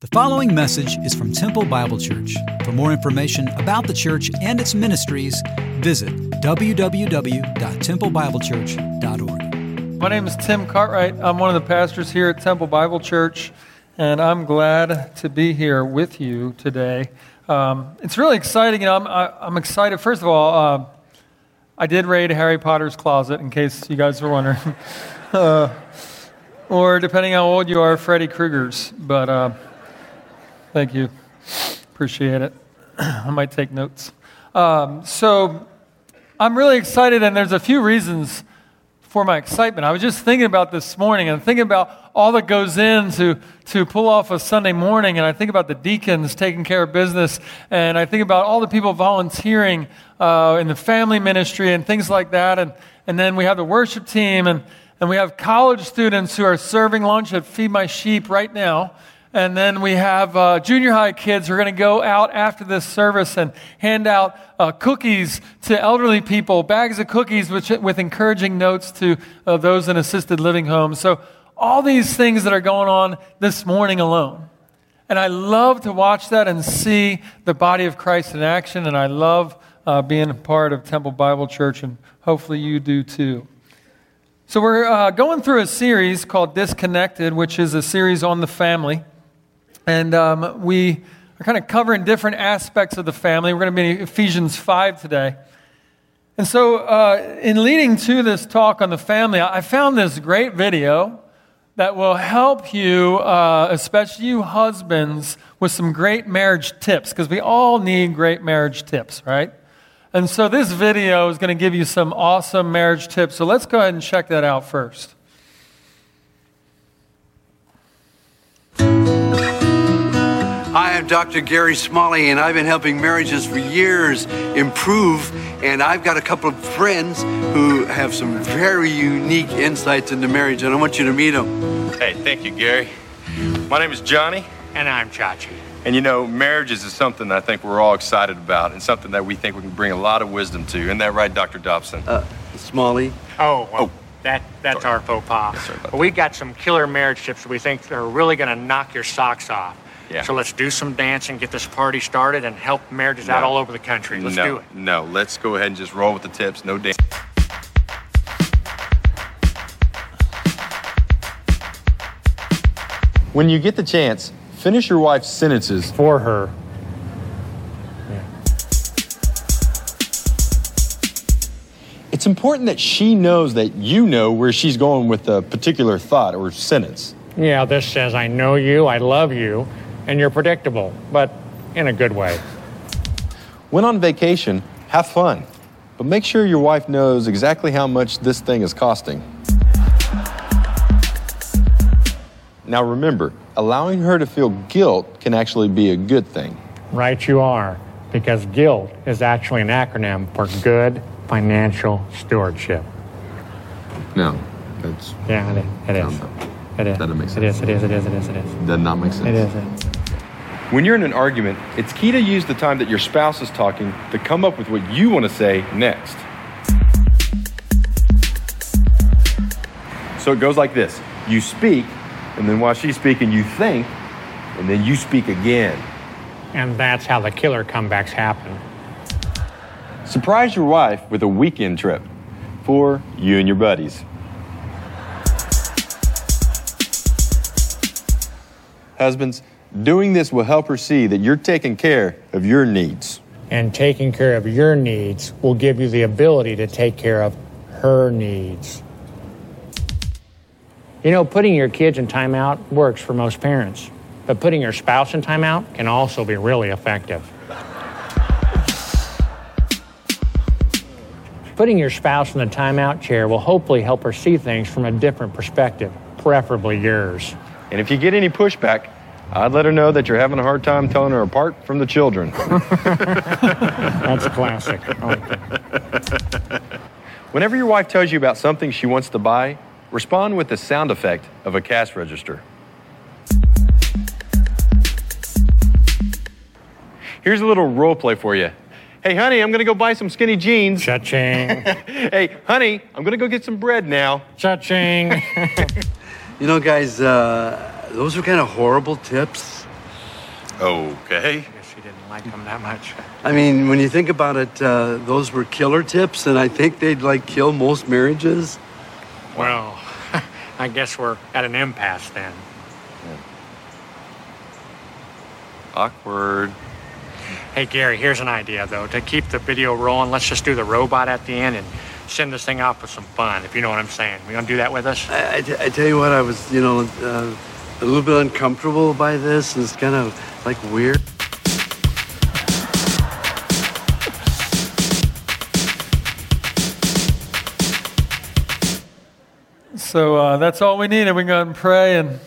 The following message is from Temple Bible Church. For more information about the church and its ministries, visit www.templebiblechurch.org. My name is Tim Cartwright. I'm one of the pastors here at Temple Bible Church, and I'm glad to be here with you today. Um, it's really exciting. Know, I'm, I, I'm excited. First of all, uh, I did raid Harry Potter's closet, in case you guys were wondering. uh, or depending how old you are, Freddy Krueger's. But uh, Thank you. Appreciate it. I might take notes. Um, so I'm really excited, and there's a few reasons for my excitement. I was just thinking about this morning and thinking about all that goes into to pull off a Sunday morning, and I think about the deacons taking care of business, and I think about all the people volunteering uh, in the family ministry and things like that, and, and then we have the worship team, and, and we have college students who are serving lunch at Feed My Sheep right now. And then we have uh, junior high kids who are going to go out after this service and hand out uh, cookies to elderly people, bags of cookies with, with encouraging notes to uh, those in assisted living homes. So, all these things that are going on this morning alone. And I love to watch that and see the body of Christ in action. And I love uh, being a part of Temple Bible Church, and hopefully you do too. So, we're uh, going through a series called Disconnected, which is a series on the family. And um, we are kind of covering different aspects of the family. We're going to be in Ephesians 5 today. And so, uh, in leading to this talk on the family, I found this great video that will help you, uh, especially you husbands, with some great marriage tips, because we all need great marriage tips, right? And so, this video is going to give you some awesome marriage tips. So, let's go ahead and check that out first. Hi, I'm Dr. Gary Smalley, and I've been helping marriages for years improve. And I've got a couple of friends who have some very unique insights into marriage, and I want you to meet them. Hey, thank you, Gary. My name is Johnny. And I'm Chachi. And you know, marriages is something I think we're all excited about and something that we think we can bring a lot of wisdom to. Isn't that right, Dr. Dobson? Uh, Smalley. Oh, well, oh. That, that's our faux pas. But we got some killer marriage tips that we think are really going to knock your socks off. Yeah. So let's do some dancing, get this party started, and help marriages no. out all over the country. Let's no, do it. No, let's go ahead and just roll with the tips. No dance. When you get the chance, finish your wife's sentences for her. It's important that she knows that you know where she's going with a particular thought or sentence. Yeah, this says, I know you, I love you, and you're predictable, but in a good way. When on vacation, have fun, but make sure your wife knows exactly how much this thing is costing. Now remember, allowing her to feel guilt can actually be a good thing. Right, you are, because guilt is actually an acronym for good financial stewardship. No, that's. Yeah, it is. It is. It is. That doesn't make sense. It is. It is. It is. It is. It is. Does not make sense. It is. It is. When you're in an argument, it's key to use the time that your spouse is talking to come up with what you want to say next. So it goes like this you speak, and then while she's speaking, you think, and then you speak again. And that's how the killer comebacks happen. Surprise your wife with a weekend trip for you and your buddies. Husbands, Doing this will help her see that you're taking care of your needs. And taking care of your needs will give you the ability to take care of her needs. You know, putting your kids in timeout works for most parents, but putting your spouse in timeout can also be really effective. Putting your spouse in the timeout chair will hopefully help her see things from a different perspective, preferably yours. And if you get any pushback, I'd let her know that you're having a hard time telling her apart from the children. That's a classic. Whenever your wife tells you about something she wants to buy, respond with the sound effect of a cash register. Here's a little role play for you. Hey, honey, I'm going to go buy some skinny jeans. Cha-ching. hey, honey, I'm going to go get some bread now. Cha-ching. you know, guys, uh, those are kind of horrible tips. Okay. I guess she didn't like them that much. I mean, when you think about it, uh, those were killer tips, and I think they'd like kill most marriages. Well, I guess we're at an impasse then. Awkward. Hey, Gary, here's an idea, though. To keep the video rolling, let's just do the robot at the end and send this thing off with some fun, if you know what I'm saying. You gonna do that with us? I, I, t- I tell you what, I was, you know, uh, a little bit uncomfortable by this. and It's kind of like weird. So uh, that's all we need, and We can go and pray and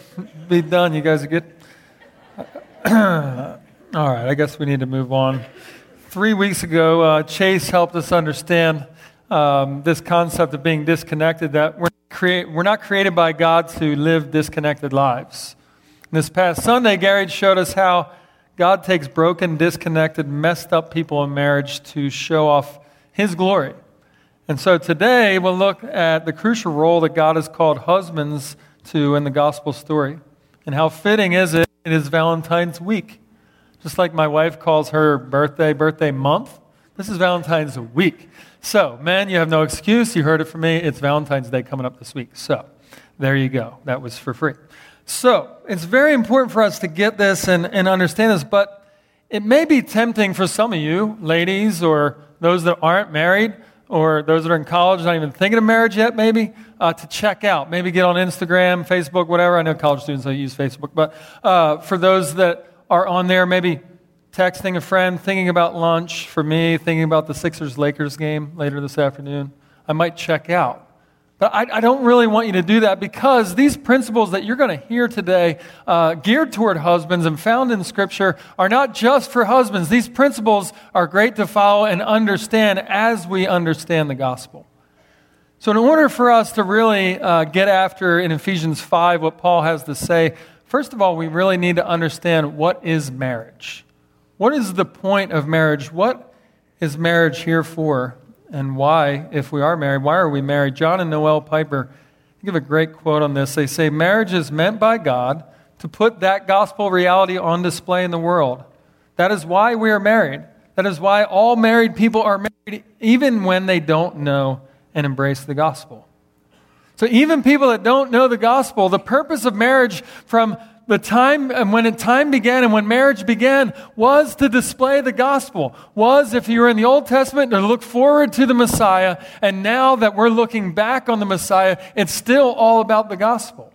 be done. You guys are good? all right, I guess we need to move on. Three weeks ago, uh, Chase helped us understand um, this concept of being disconnected, that we're, we're not created by God to live disconnected lives. This past Sunday, Gary showed us how God takes broken, disconnected, messed up people in marriage to show off His glory. And so today we'll look at the crucial role that God has called husbands to in the gospel story. And how fitting is it? It is Valentine's week. Just like my wife calls her birthday, birthday month, this is Valentine's week. So, men, you have no excuse. You heard it from me. It's Valentine's Day coming up this week. So, there you go. That was for free. So, it's very important for us to get this and, and understand this, but it may be tempting for some of you, ladies, or those that aren't married, or those that are in college, not even thinking of marriage yet, maybe, uh, to check out. Maybe get on Instagram, Facebook, whatever. I know college students don't use Facebook, but uh, for those that are on there, maybe texting a friend, thinking about lunch. For me, thinking about the Sixers Lakers game later this afternoon, I might check out. But I, I, don't really want you to do that because these principles that you're going to hear today, uh, geared toward husbands and found in Scripture, are not just for husbands. These principles are great to follow and understand as we understand the gospel. So, in order for us to really uh, get after in Ephesians 5 what Paul has to say, first of all, we really need to understand what is marriage. What is the point of marriage? What is marriage here for? and why, if we are married, why are we married? John and Noel Piper give a great quote on this. They say, Marriage is meant by God to put that gospel reality on display in the world. That is why we are married. That is why all married people are married, even when they don't know and embrace the gospel. So, even people that don't know the gospel, the purpose of marriage from the time and when time began and when marriage began was to display the gospel was if you were in the old testament to look forward to the messiah and now that we're looking back on the messiah it's still all about the gospel.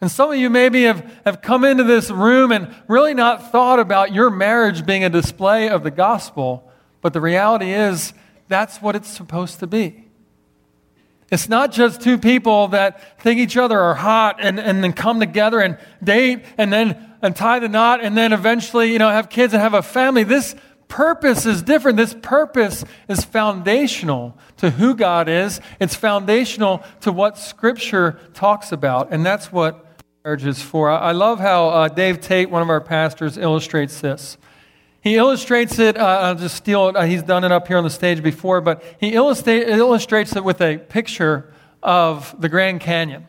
And some of you maybe have, have come into this room and really not thought about your marriage being a display of the gospel but the reality is that's what it's supposed to be it's not just two people that think each other are hot and, and then come together and date and then and tie the knot and then eventually, you know, have kids and have a family. This purpose is different. This purpose is foundational to who God is. It's foundational to what Scripture talks about. And that's what marriage is for. I love how uh, Dave Tate, one of our pastors, illustrates this. He illustrates it, uh, I'll just steal it, uh, he's done it up here on the stage before, but he illustrates it with a picture of the Grand Canyon.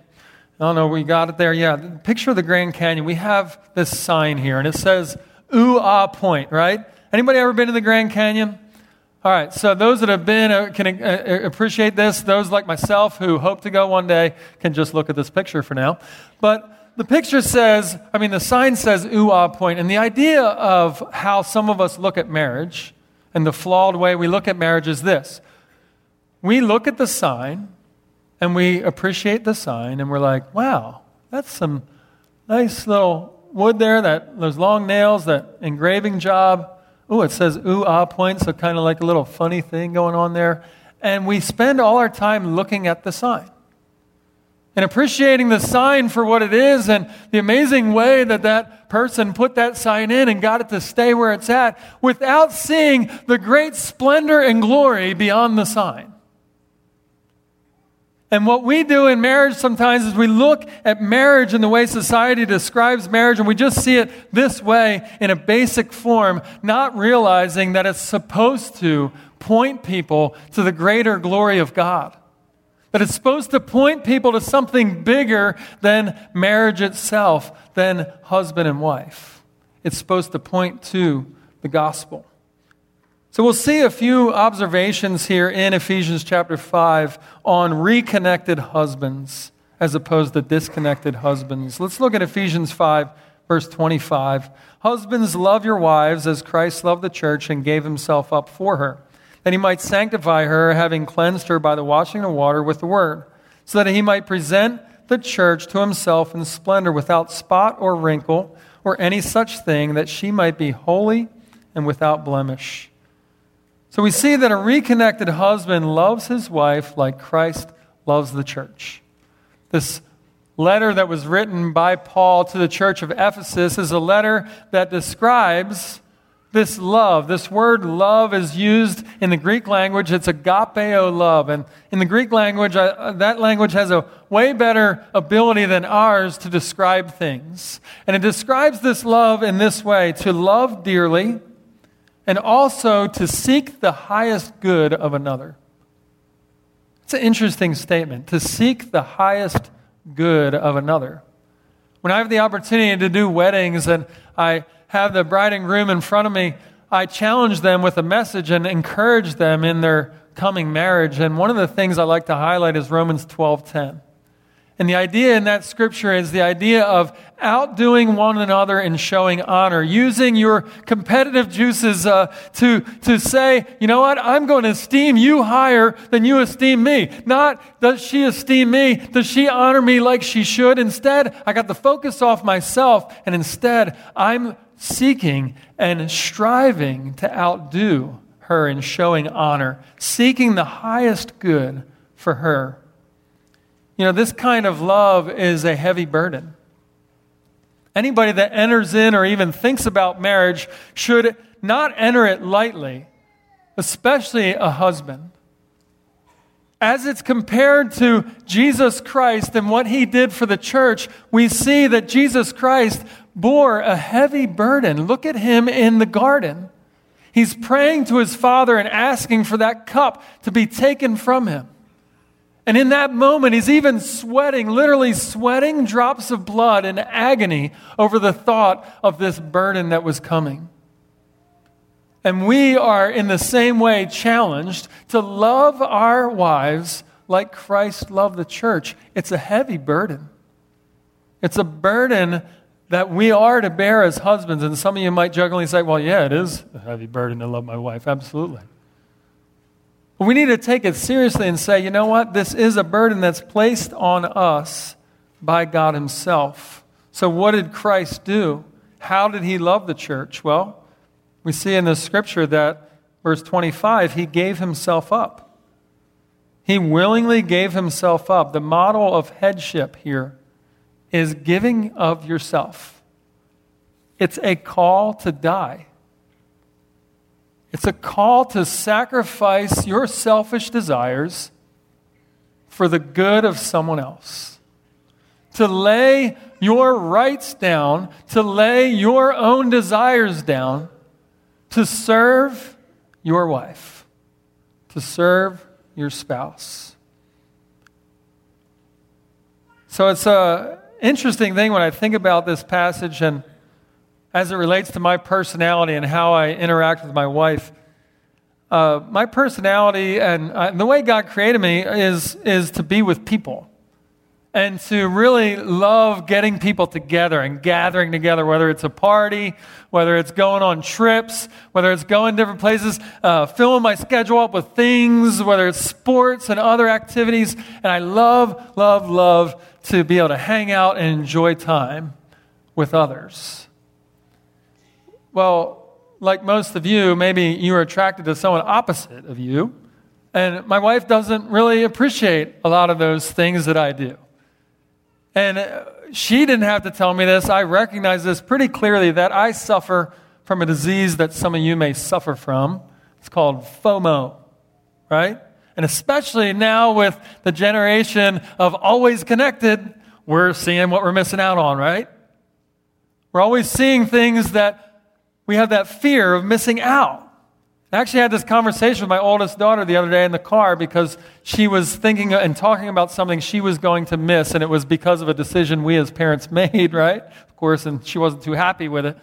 I don't know, we got it there. Yeah, picture of the Grand Canyon. We have this sign here, and it says Ooh Ah Point, right? Anybody ever been to the Grand Canyon? All right, so those that have been uh, can uh, uh, appreciate this. Those like myself who hope to go one day can just look at this picture for now. But the picture says, I mean, the sign says ooh ah point, and the idea of how some of us look at marriage and the flawed way we look at marriage is this. We look at the sign and we appreciate the sign and we're like, wow, that's some nice little wood there, that those long nails, that engraving job. Ooh, it says ooh ah point, so kind of like a little funny thing going on there. And we spend all our time looking at the sign and appreciating the sign for what it is and the amazing way that that person put that sign in and got it to stay where it's at without seeing the great splendor and glory beyond the sign. And what we do in marriage sometimes is we look at marriage and the way society describes marriage and we just see it this way in a basic form, not realizing that it's supposed to point people to the greater glory of God. That it's supposed to point people to something bigger than marriage itself, than husband and wife. It's supposed to point to the gospel. So we'll see a few observations here in Ephesians chapter 5 on reconnected husbands as opposed to disconnected husbands. Let's look at Ephesians 5, verse 25. Husbands, love your wives as Christ loved the church and gave himself up for her, that he might sanctify her, having cleansed her by the washing of water with the word, so that he might present the church to himself in splendor without spot or wrinkle or any such thing, that she might be holy and without blemish. So we see that a reconnected husband loves his wife like Christ loves the church. This letter that was written by Paul to the church of Ephesus is a letter that describes this love. This word love is used in the Greek language. It's agapeo love. And in the Greek language, uh, that language has a way better ability than ours to describe things. And it describes this love in this way to love dearly and also to seek the highest good of another. It's an interesting statement to seek the highest good of another. When I have the opportunity to do weddings and I have the bride and groom in front of me, I challenge them with a message and encourage them in their coming marriage. And one of the things I like to highlight is Romans 12:10. And the idea in that scripture is the idea of outdoing one another and showing honor, using your competitive juices uh, to, to say, you know what, I'm going to esteem you higher than you esteem me. Not, does she esteem me? Does she honor me like she should? Instead, I got the focus off myself, and instead, I'm seeking and striving to outdo her in showing honor, seeking the highest good for her. You know, this kind of love is a heavy burden. Anybody that enters in or even thinks about marriage should not enter it lightly, especially a husband. As it's compared to Jesus Christ and what he did for the church, we see that Jesus Christ bore a heavy burden. Look at him in the garden. He's praying to his Father and asking for that cup to be taken from him. And in that moment, he's even sweating, literally sweating drops of blood in agony over the thought of this burden that was coming. And we are in the same way challenged to love our wives like Christ loved the church. It's a heavy burden. It's a burden that we are to bear as husbands. And some of you might jokingly say, well, yeah, it is a heavy burden to love my wife. Absolutely. But we need to take it seriously and say, you know what? This is a burden that's placed on us by God Himself. So, what did Christ do? How did He love the church? Well, we see in the scripture that, verse 25, He gave Himself up. He willingly gave Himself up. The model of headship here is giving of yourself, it's a call to die. It's a call to sacrifice your selfish desires for the good of someone else. To lay your rights down, to lay your own desires down, to serve your wife, to serve your spouse. So it's an interesting thing when I think about this passage and as it relates to my personality and how I interact with my wife. Uh, my personality and, uh, the way God created me is, is to be with people and to really love getting people together and gathering together, whether it's a party, whether it's going on trips, whether it's going different places, uh, filling my schedule up with things, whether it's sports and other activities. And I love, love, love to be able to hang out and enjoy time with others. Well, like most of you, maybe you are attracted to someone opposite of you. And my wife doesn't really appreciate a lot of those things that I do. And uh, she didn't have to tell me this. I recognize this pretty clearly that I suffer from a disease that some of you may suffer from. It's called FOMO, right? And especially now with the generation of always connected, we're seeing what we're missing out on, right? We're always seeing things that we have that fear of missing out. I actually had this conversation with my oldest daughter the other day in the car because she was thinking and talking about something she was going to miss, and it was because of a decision we as parents made, right? Of course, and she wasn't too happy with it.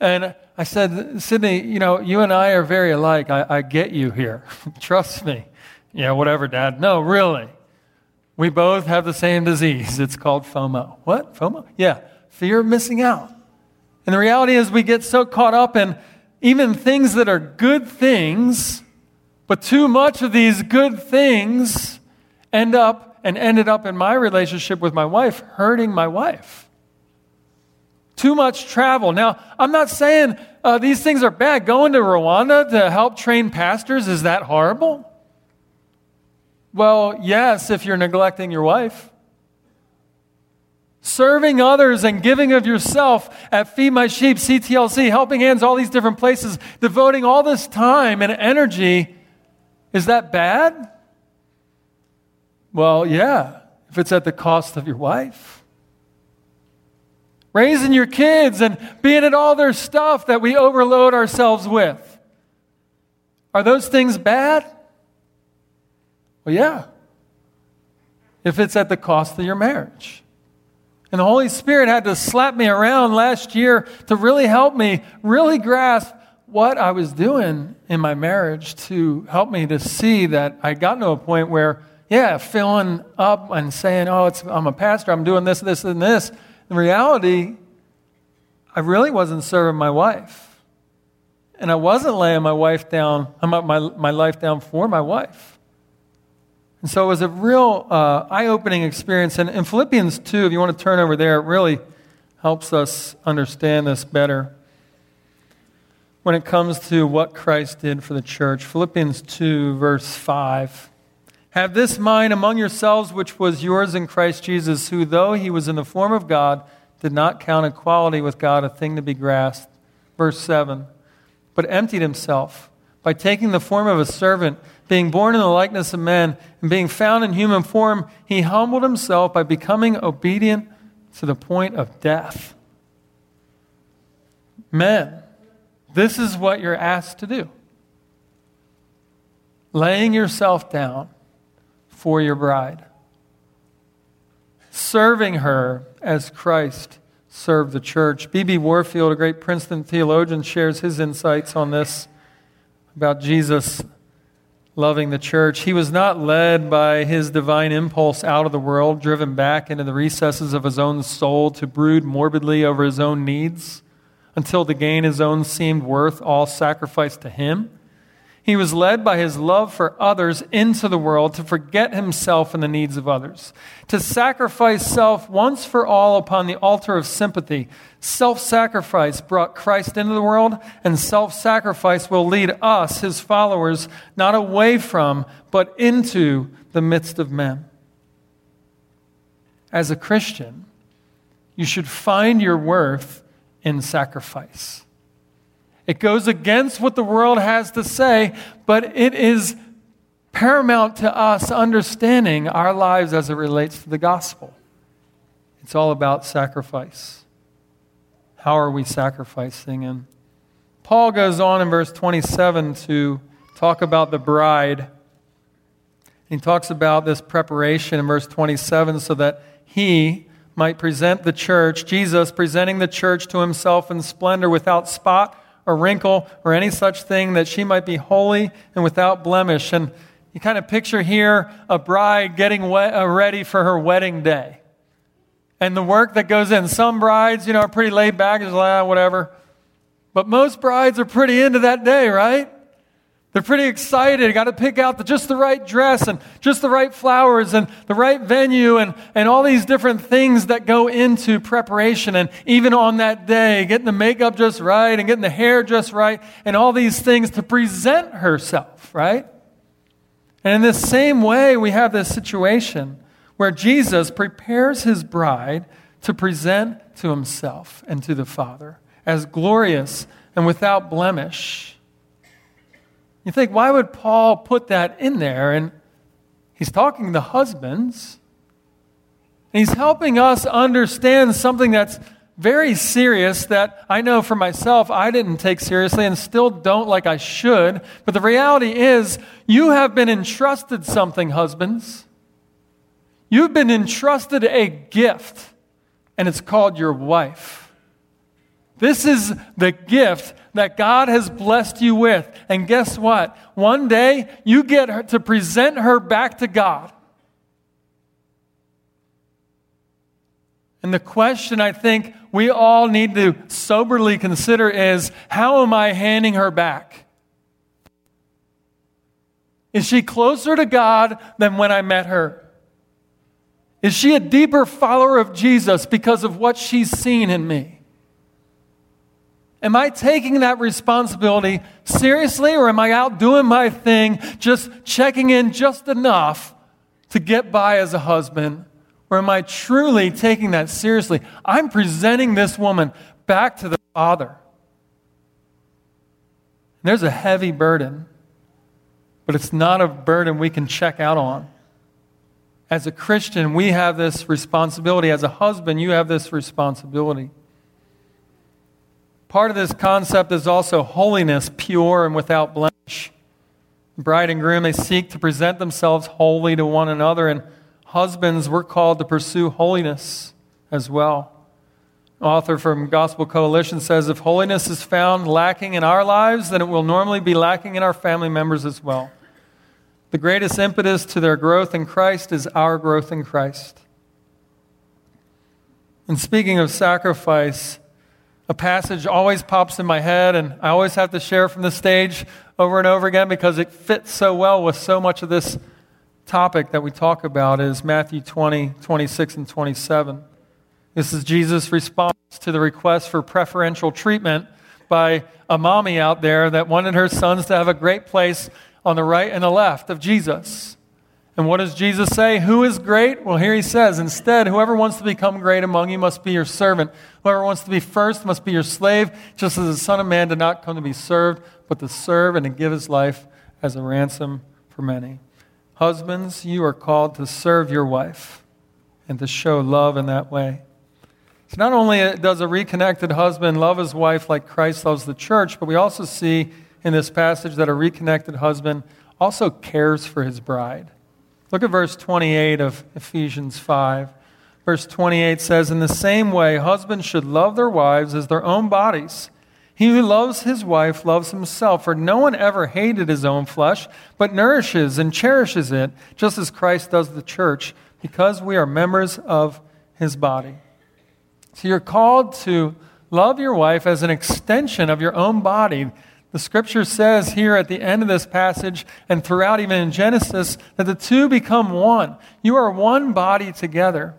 And I said, Sydney, you know, you and I are very alike. I, I get you here. Trust me. Yeah, whatever, Dad. No, really. We both have the same disease. It's called FOMO. What? FOMO? Yeah, fear of missing out. And the reality is, we get so caught up in even things that are good things, but too much of these good things end up and ended up in my relationship with my wife hurting my wife. Too much travel. Now, I'm not saying uh, these things are bad. Going to Rwanda to help train pastors, is that horrible? Well, yes, if you're neglecting your wife. Serving others and giving of yourself at Feed My Sheep, CTLC, Helping Hands, all these different places, devoting all this time and energy, is that bad? Well, yeah, if it's at the cost of your wife. Raising your kids and being at all their stuff that we overload ourselves with. Are those things bad? Well, yeah. If it's at the cost of your marriage. And the Holy Spirit had to slap me around last year to really help me really grasp what I was doing in my marriage to help me to see that I got to a point where, yeah, filling up and saying, oh, I'm a pastor, I'm doing this, this, and this. In reality, I really wasn't serving my wife. And I wasn't laying my wife down, my, my life down for my wife. And so it was a real uh, eye opening experience. And in Philippians 2, if you want to turn over there, it really helps us understand this better when it comes to what Christ did for the church. Philippians 2, verse 5. Have this mind among yourselves, which was yours in Christ Jesus, who, though he was in the form of God, did not count equality with God a thing to be grasped. Verse 7. But emptied himself by taking the form of a servant being born in the likeness of men, and being found in human form, he humbled himself by becoming obedient to the point of death. Men, this is what you're asked to do laying yourself down for your bride, serving her as Christ served the church. B.B. Warfield, a great Princeton theologian, shares his insights on this about Jesus loving the church. He was not led by his divine impulse out of the world, driven back into the recesses of his own soul to brood morbidly over his own needs until to gain his own seemed worth all sacrifice to him. He was led by his love for others into the world to forget himself and the needs of others, to sacrifice self once for all upon the altar of sympathy. Self sacrifice brought Christ into the world, and self sacrifice will lead us, his followers, not away from, but into the midst of men. As a Christian, you should find your worth in sacrifice. It goes against what the world has to say, but it is paramount to us understanding our lives as it relates to the gospel. It's all about sacrifice. How are we sacrificing? And Paul goes on in verse 27 to talk about the bride. He talks about this preparation in verse 27 so that he might present the church, Jesus presenting the church to himself in splendor without spot or wrinkle or any such thing, that she might be holy and without blemish. And you kind of picture here a bride getting uh, ready for her wedding day. And the work that goes in. Some brides, you know, are pretty laid back, just like, ah, whatever. But most brides are pretty into that day, right? They're pretty excited. Got to pick out the, just the right dress and just the right flowers and the right venue and, and all these different things that go into preparation. And even on that day, getting the makeup just right and getting the hair just right and all these things to present herself, right? And in this same way, we have this situation where Jesus prepares his bride to present to himself and to the Father as glorious and without blemish you think, why would Paul put that in there? And he's talking to husbands. And he's helping us understand something that's very serious that I know for myself I didn't take seriously and still don't like I should. But the reality is, you have been entrusted something, husbands. You've been entrusted a gift, and it's called your wife. This is the gift that God has blessed you with. And guess what? One day you get to present her back to God. And the question I think we all need to soberly consider is how am I handing her back? Is she closer to God than when I met her? Is she a deeper follower of Jesus because of what she's seen in me? Am I taking that responsibility seriously or am I out doing my thing, just checking in just enough to get by as a husband? Or am I truly taking that seriously? I'm presenting this woman back to the Father. There's a heavy burden, but it's not a burden we can check out on. As a Christian, we have this responsibility. As a husband, you have this responsibility. Part of this concept is also holiness, pure and without blemish. Bride and groom, they seek to present themselves holy to one another, and husbands, we're called to pursue holiness as well. Author from Gospel Coalition says if holiness is found lacking in our lives, then it will normally be lacking in our family members as well. The greatest impetus to their growth in Christ is our growth in Christ. And speaking of sacrifice, a passage always pops in my head, and I always have to share from the stage over and over again because it fits so well with so much of this topic that we talk about is Matthew 20, 26, and 27. This is Jesus' response to the request for preferential treatment by a mommy out there that wanted her sons to have a great place on the right and the left of Jesus. And what does Jesus say? Who is great? Well, here he says, instead, whoever wants to become great among you must be your servant. Whoever wants to be first must be your slave, just as the Son of Man did not come to be served, but to serve and to give his life as a ransom for many. Husbands, you are called to serve your wife and to show love in that way. So not only does a reconnected husband love his wife like Christ loves the church, but we also see in this passage that a reconnected husband also cares for his bride. Look at verse 28 of Ephesians 5. Verse 28 says, In the same way, husbands should love their wives as their own bodies. He who loves his wife loves himself, for no one ever hated his own flesh, but nourishes and cherishes it, just as Christ does the church, because we are members of his body. So you're called to love your wife as an extension of your own body. The scripture says here at the end of this passage and throughout even in Genesis that the two become one. You are one body together.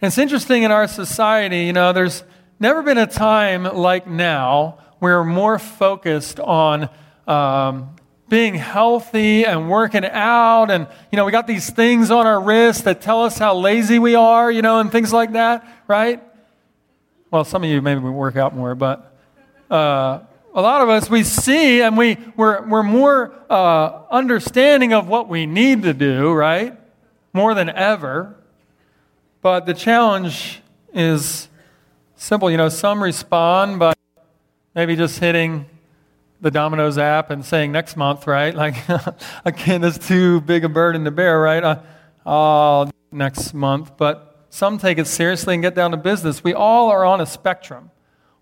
And it's interesting in our society, you know, there's never been a time like now where we're more focused on um, being healthy and working out. And, you know, we got these things on our wrists that tell us how lazy we are, you know, and things like that, right? Well, some of you maybe work out more, but. Uh, a lot of us, we see and we, we're, we're more uh, understanding of what we need to do, right? More than ever. But the challenge is simple. You know, some respond by maybe just hitting the Domino's app and saying next month, right? Like, again, it's too big a burden to bear, right? Uh, oh, next month. But some take it seriously and get down to business. We all are on a spectrum.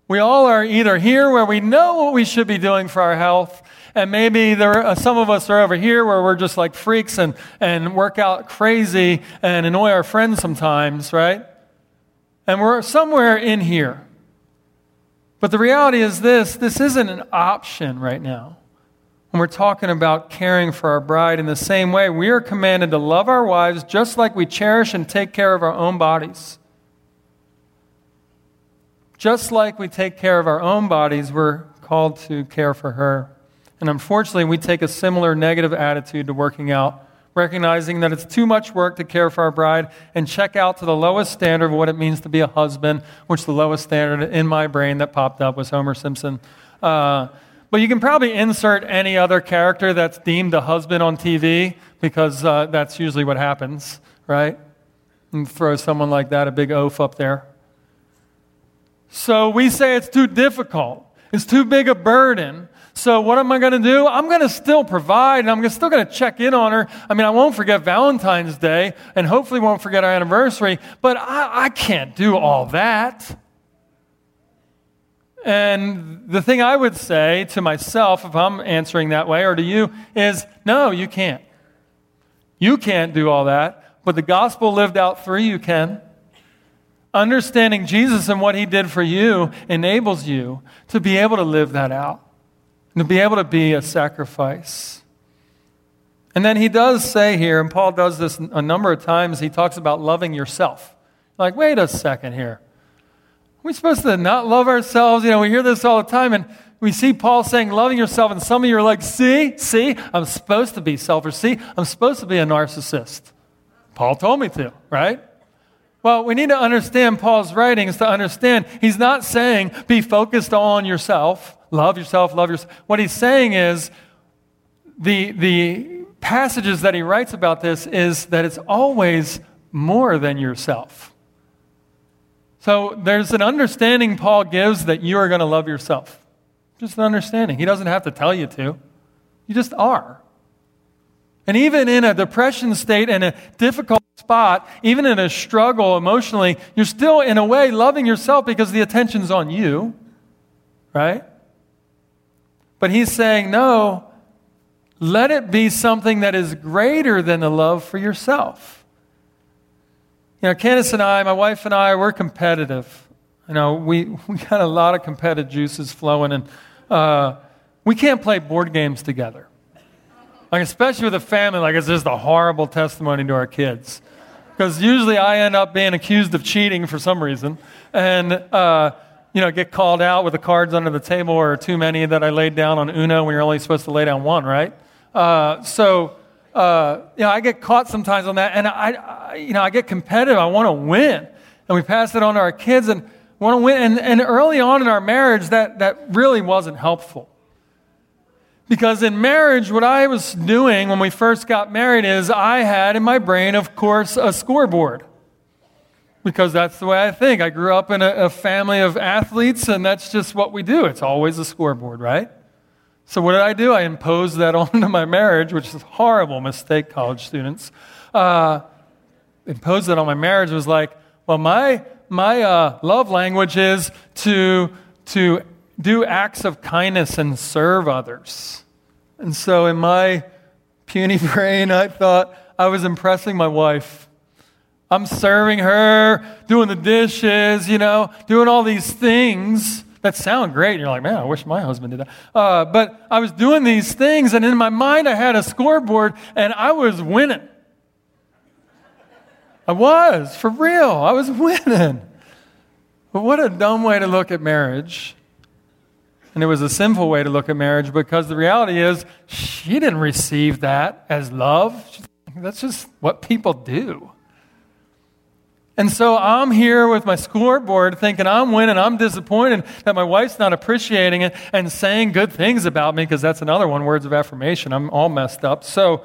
We all are either here where we know what we should be doing for our health, and maybe there are, some of us are over here where we're just like freaks and, and work out crazy and annoy our friends sometimes, right? And we're somewhere in here. But the reality is this this isn't an option right now. When we're talking about caring for our bride in the same way, we are commanded to love our wives just like we cherish and take care of our own bodies. Just like we take care of our own bodies, we're called to care for her. And unfortunately, we take a similar negative attitude to working out, recognizing that it's too much work to care for our bride and check out to the lowest standard of what it means to be a husband, which the lowest standard in my brain that popped up was Homer Simpson. Uh, but you can probably insert any other character that's deemed a husband on TV because uh, that's usually what happens, right? And throw someone like that a big oaf up there. So we say it's too difficult, it's too big a burden. So what am I going to do? I'm going to still provide and I'm still going to check in on her. I mean, I won't forget Valentine's Day and hopefully won't forget our anniversary, but I, I can't do all that. And the thing I would say to myself, if I'm answering that way, or to you, is no, you can't. You can't do all that, but the gospel lived out through you can. Understanding Jesus and what he did for you enables you to be able to live that out, and to be able to be a sacrifice. And then he does say here, and Paul does this a number of times, he talks about loving yourself. Like, wait a second here. Are we supposed to not love ourselves? You know, we hear this all the time, and we see Paul saying loving yourself, and some of you are like, see, see, I'm supposed to be selfish. See, I'm supposed to be a narcissist. Paul told me to, right? Well, we need to understand Paul's writings to understand he's not saying be focused on yourself, love yourself, love yourself. What he's saying is the, the passages that he writes about this is that it's always more than yourself. So there's an understanding Paul gives that you are going to love yourself. Just an understanding. He doesn't have to tell you to, you just are. And even in a depression state and a difficult spot, even in a struggle emotionally, you're still, in a way, loving yourself because the attention's on you, right? But he's saying, no, let it be something that is greater than the love for yourself. You know, Candace and I, my wife and I, we're competitive. You know, we, we got a lot of competitive juices flowing, and uh, we can't play board games together. Like, especially with a family, like, it's just a horrible testimony to our kids. Because usually I end up being accused of cheating for some reason, and, uh, you know, get called out with the cards under the table or too many that I laid down on Uno when you're only supposed to lay down one, right? Uh, so, uh, you know, I get caught sometimes on that, and I, I you know, I get competitive. I want to win, and we pass it on to our kids, and want to win. And, and early on in our marriage, that, that really wasn't helpful. Because in marriage, what I was doing when we first got married is I had in my brain, of course, a scoreboard. Because that's the way I think. I grew up in a, a family of athletes, and that's just what we do. It's always a scoreboard, right? So what did I do? I imposed that onto my marriage, which is a horrible mistake, college students. Uh, imposed that on my marriage was like, well, my my uh, love language is to, to do acts of kindness and serve others. And so in my puny brain, I thought I was impressing my wife. I'm serving her, doing the dishes, you know, doing all these things that sound great. And you're like, man, I wish my husband did that. Uh, but I was doing these things, and in my mind, I had a scoreboard, and I was winning. I was, for real. I was winning. But what a dumb way to look at marriage. And it was a sinful way to look at marriage because the reality is she didn't receive that as love. That's just what people do. And so I'm here with my scoreboard thinking I'm winning. I'm disappointed that my wife's not appreciating it and saying good things about me because that's another one words of affirmation. I'm all messed up. So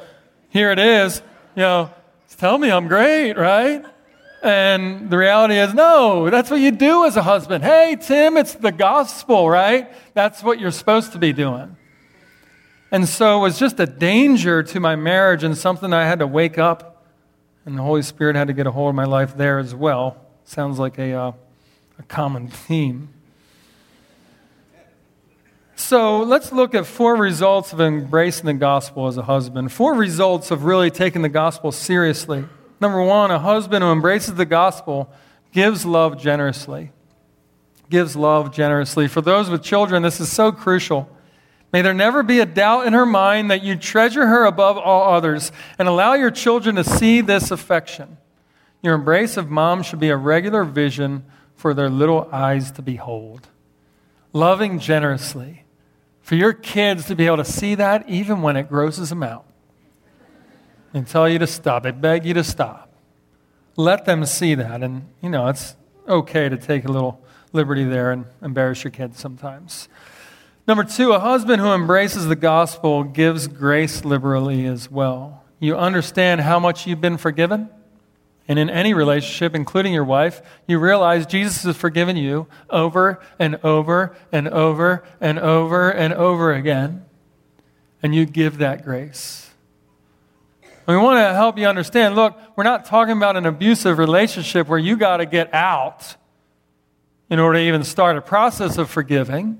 here it is. You know, tell me I'm great, right? And the reality is, no, that's what you do as a husband. Hey, Tim, it's the gospel, right? That's what you're supposed to be doing. And so it was just a danger to my marriage and something I had to wake up, and the Holy Spirit had to get a hold of my life there as well. Sounds like a, uh, a common theme. So let's look at four results of embracing the gospel as a husband, four results of really taking the gospel seriously. Number one, a husband who embraces the gospel gives love generously. Gives love generously. For those with children, this is so crucial. May there never be a doubt in her mind that you treasure her above all others and allow your children to see this affection. Your embrace of mom should be a regular vision for their little eyes to behold. Loving generously. For your kids to be able to see that even when it grosses them out and tell you to stop. They beg you to stop. Let them see that. And, you know, it's okay to take a little liberty there and embarrass your kids sometimes. Number two, a husband who embraces the gospel gives grace liberally as well. You understand how much you've been forgiven. And in any relationship, including your wife, you realize Jesus has forgiven you over and over and over and over and over again. And you give that grace. We want to help you understand look, we're not talking about an abusive relationship where you got to get out. in order to even start a process of forgiving.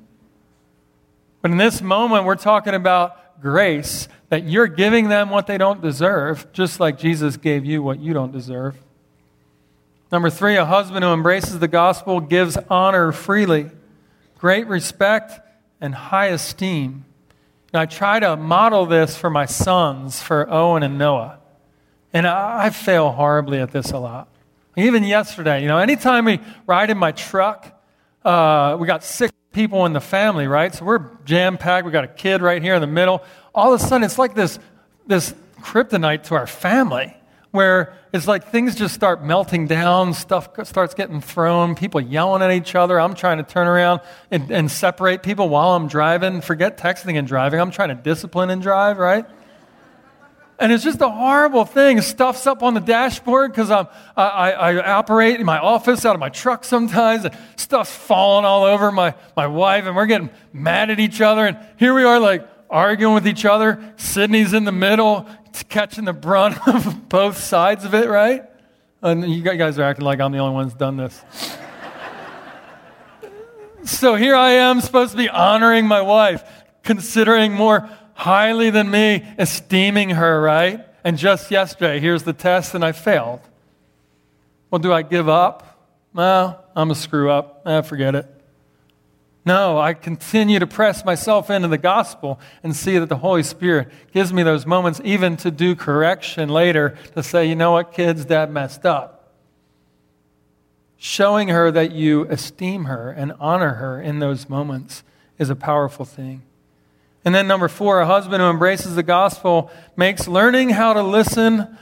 But in this moment, we're talking about grace, that you're giving them what they don't deserve, just like Jesus gave you what you don't deserve. Number three, a husband who embraces the gospel gives honor freely, great respect, and high esteem. And I try to model this for my sons, for Owen and Noah. And I fail horribly at this a lot. Even yesterday, you know, anytime we ride in my truck, uh, we got six people in the family, right? So we're jam packed. We got a kid right here in the middle. All of a sudden, it's like this, this kryptonite to our family where it's like things just start melting down, stuff starts getting thrown, people yelling at each other. I'm trying to turn around and, and separate people while I'm driving. Forget texting and driving. I'm trying to discipline and drive, right? And it's just a horrible thing. Stuff's up on the dashboard because I, I operate in my office out of my truck sometimes. And stuff's falling all over my, my wife, and we're getting mad at each other. And here we are, like arguing with each other. Sydney's in the middle, catching the brunt of both sides of it, right? And you guys are acting like I'm the only one that's done this. so here I am, supposed to be honoring my wife, considering more highly than me, esteeming her, right? And just yesterday, here's the test, and I failed. Well, do I give up? Well, I'm a screw up. Eh, forget it. No, I continue to press myself into the gospel and see that the Holy Spirit gives me those moments, even to do correction later, to say, you know what, kids, dad messed up. Showing her that you esteem her and honor her in those moments is a powerful thing. And then, number four, a husband who embraces the gospel makes learning how to listen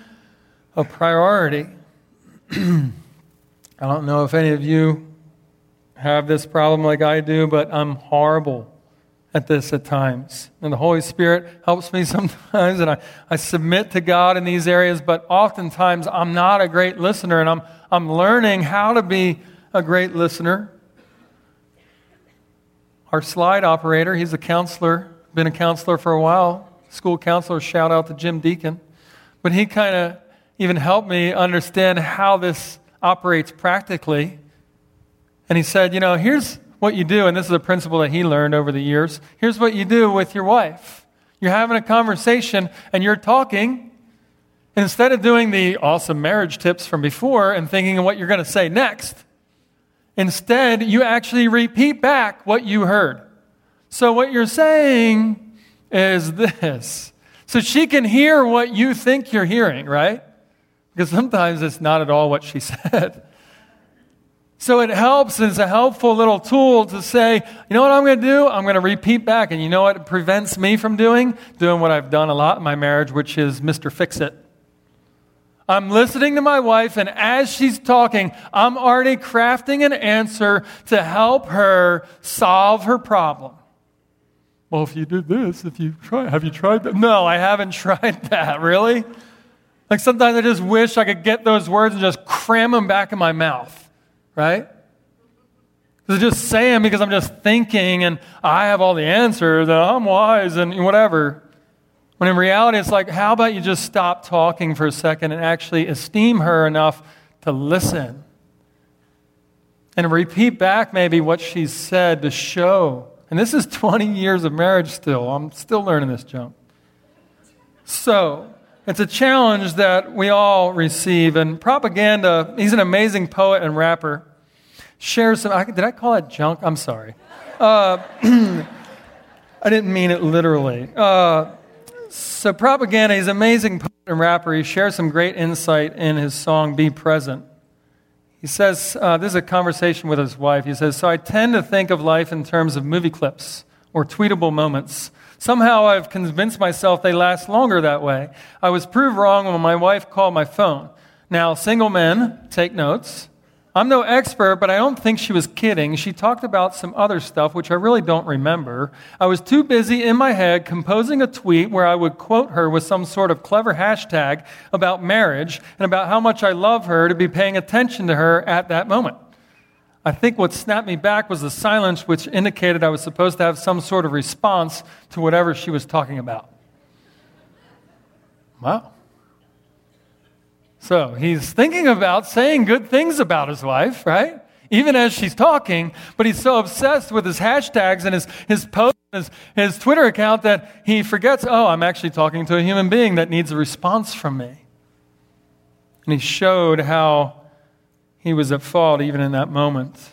a priority. I don't know if any of you have this problem like I do, but I'm horrible at this at times. And the Holy Spirit helps me sometimes, and I, I submit to God in these areas, but oftentimes I'm not a great listener, and I'm, I'm learning how to be a great listener. Our slide operator, he's a counselor been a counselor for a while, school counselor, shout out to Jim Deacon. But he kind of even helped me understand how this operates practically. And he said, you know, here's what you do, and this is a principle that he learned over the years. Here's what you do with your wife. You're having a conversation and you're talking. And instead of doing the awesome marriage tips from before and thinking of what you're going to say next, instead, you actually repeat back what you heard. So, what you're saying is this. So she can hear what you think you're hearing, right? Because sometimes it's not at all what she said. So it helps, it's a helpful little tool to say, you know what I'm going to do? I'm going to repeat back. And you know what it prevents me from doing? Doing what I've done a lot in my marriage, which is Mr. Fix It. I'm listening to my wife, and as she's talking, I'm already crafting an answer to help her solve her problem. Well, if you did this, if you try, have you tried that? No, I haven't tried that. Really? Like sometimes I just wish I could get those words and just cram them back in my mouth, right? Because I just saying because I'm just thinking and I have all the answers and I'm wise and whatever. When in reality, it's like, how about you just stop talking for a second and actually esteem her enough to listen? And repeat back maybe what she said to show and this is 20 years of marriage still. I'm still learning this junk. So, it's a challenge that we all receive. And propaganda, he's an amazing poet and rapper. Shares some, did I call it junk? I'm sorry. Uh, I didn't mean it literally. Uh, so, propaganda, he's an amazing poet and rapper. He shares some great insight in his song, Be Present. He says, uh, this is a conversation with his wife. He says, So I tend to think of life in terms of movie clips or tweetable moments. Somehow I've convinced myself they last longer that way. I was proved wrong when my wife called my phone. Now, single men, take notes. I'm no expert, but I don't think she was kidding. She talked about some other stuff, which I really don't remember. I was too busy in my head composing a tweet where I would quote her with some sort of clever hashtag about marriage and about how much I love her to be paying attention to her at that moment. I think what snapped me back was the silence, which indicated I was supposed to have some sort of response to whatever she was talking about. Wow. So he's thinking about saying good things about his wife, right? even as she's talking, but he's so obsessed with his hashtags and his, his posts, his, his Twitter account that he forgets, oh, I'm actually talking to a human being that needs a response from me. And he showed how he was at fault even in that moment.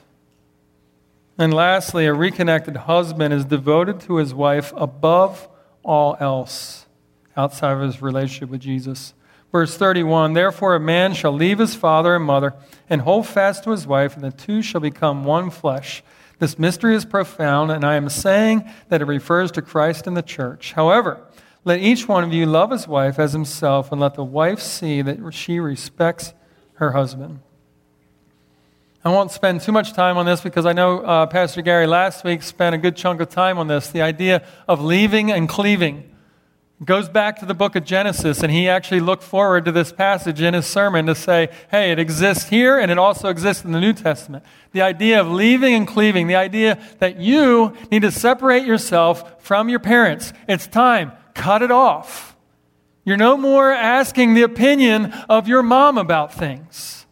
And lastly, a reconnected husband is devoted to his wife above all else outside of his relationship with Jesus. Verse 31 Therefore, a man shall leave his father and mother and hold fast to his wife, and the two shall become one flesh. This mystery is profound, and I am saying that it refers to Christ and the church. However, let each one of you love his wife as himself, and let the wife see that she respects her husband. I won't spend too much time on this because I know uh, Pastor Gary last week spent a good chunk of time on this the idea of leaving and cleaving. Goes back to the book of Genesis, and he actually looked forward to this passage in his sermon to say, hey, it exists here and it also exists in the New Testament. The idea of leaving and cleaving, the idea that you need to separate yourself from your parents. It's time. Cut it off. You're no more asking the opinion of your mom about things.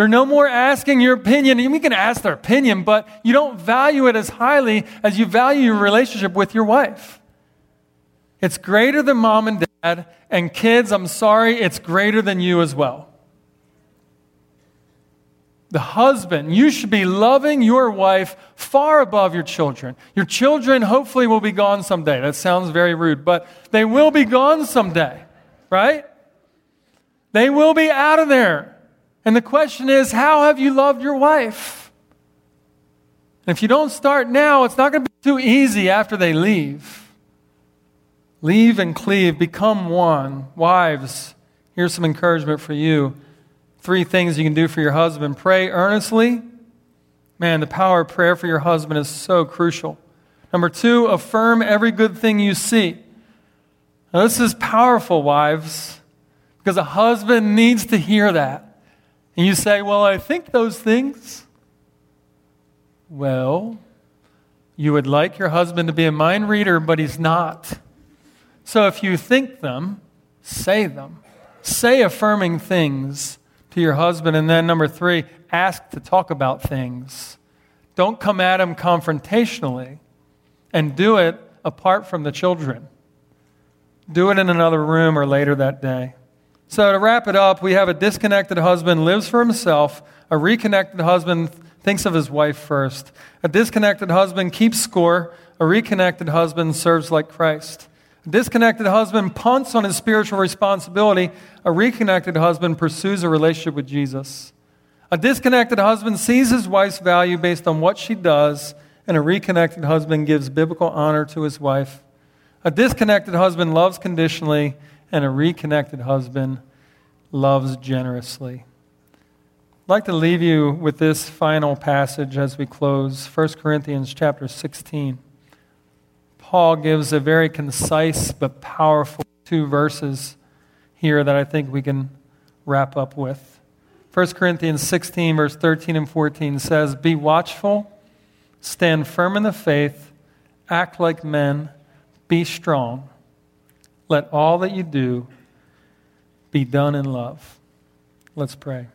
They're no more asking your opinion. We can ask their opinion, but you don't value it as highly as you value your relationship with your wife. It's greater than mom and dad, and kids, I'm sorry, it's greater than you as well. The husband, you should be loving your wife far above your children. Your children hopefully will be gone someday. That sounds very rude, but they will be gone someday, right? They will be out of there. And the question is, how have you loved your wife? And if you don't start now, it's not going to be too easy after they leave. Leave and cleave, become one. Wives, here's some encouragement for you. Three things you can do for your husband pray earnestly. Man, the power of prayer for your husband is so crucial. Number two, affirm every good thing you see. Now, this is powerful, wives, because a husband needs to hear that. And you say, Well, I think those things. Well, you would like your husband to be a mind reader, but he's not. So if you think them, say them. Say affirming things to your husband. And then, number three, ask to talk about things. Don't come at him confrontationally and do it apart from the children. Do it in another room or later that day. So, to wrap it up, we have a disconnected husband lives for himself, a reconnected husband thinks of his wife first. A disconnected husband keeps score, a reconnected husband serves like Christ. A disconnected husband punts on his spiritual responsibility, a reconnected husband pursues a relationship with Jesus. A disconnected husband sees his wife's value based on what she does, and a reconnected husband gives biblical honor to his wife. A disconnected husband loves conditionally, and a reconnected husband loves generously. I'd like to leave you with this final passage as we close 1 Corinthians chapter 16. Paul gives a very concise but powerful two verses here that I think we can wrap up with. 1 Corinthians 16, verse 13 and 14 says, Be watchful, stand firm in the faith, act like men, be strong. Let all that you do be done in love. Let's pray.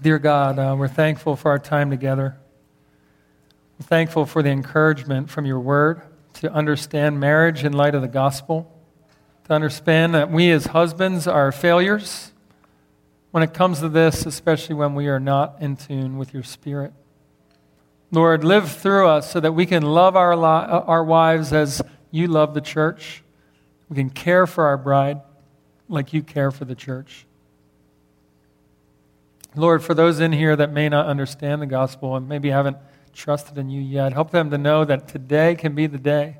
Dear God, uh, we're thankful for our time together. We're thankful for the encouragement from your word to understand marriage in light of the gospel, to understand that we as husbands are failures when it comes to this, especially when we are not in tune with your spirit. Lord, live through us so that we can love our, li- our wives as you love the church we can care for our bride like you care for the church. Lord, for those in here that may not understand the gospel and maybe haven't trusted in you yet, help them to know that today can be the day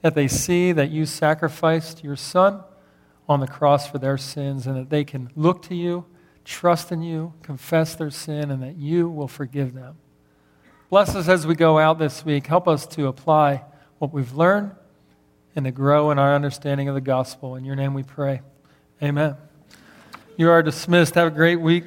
that they see that you sacrificed your son on the cross for their sins and that they can look to you, trust in you, confess their sin, and that you will forgive them. Bless us as we go out this week. Help us to apply what we've learned and to grow in our understanding of the gospel. In your name we pray. Amen. You are dismissed. Have a great week.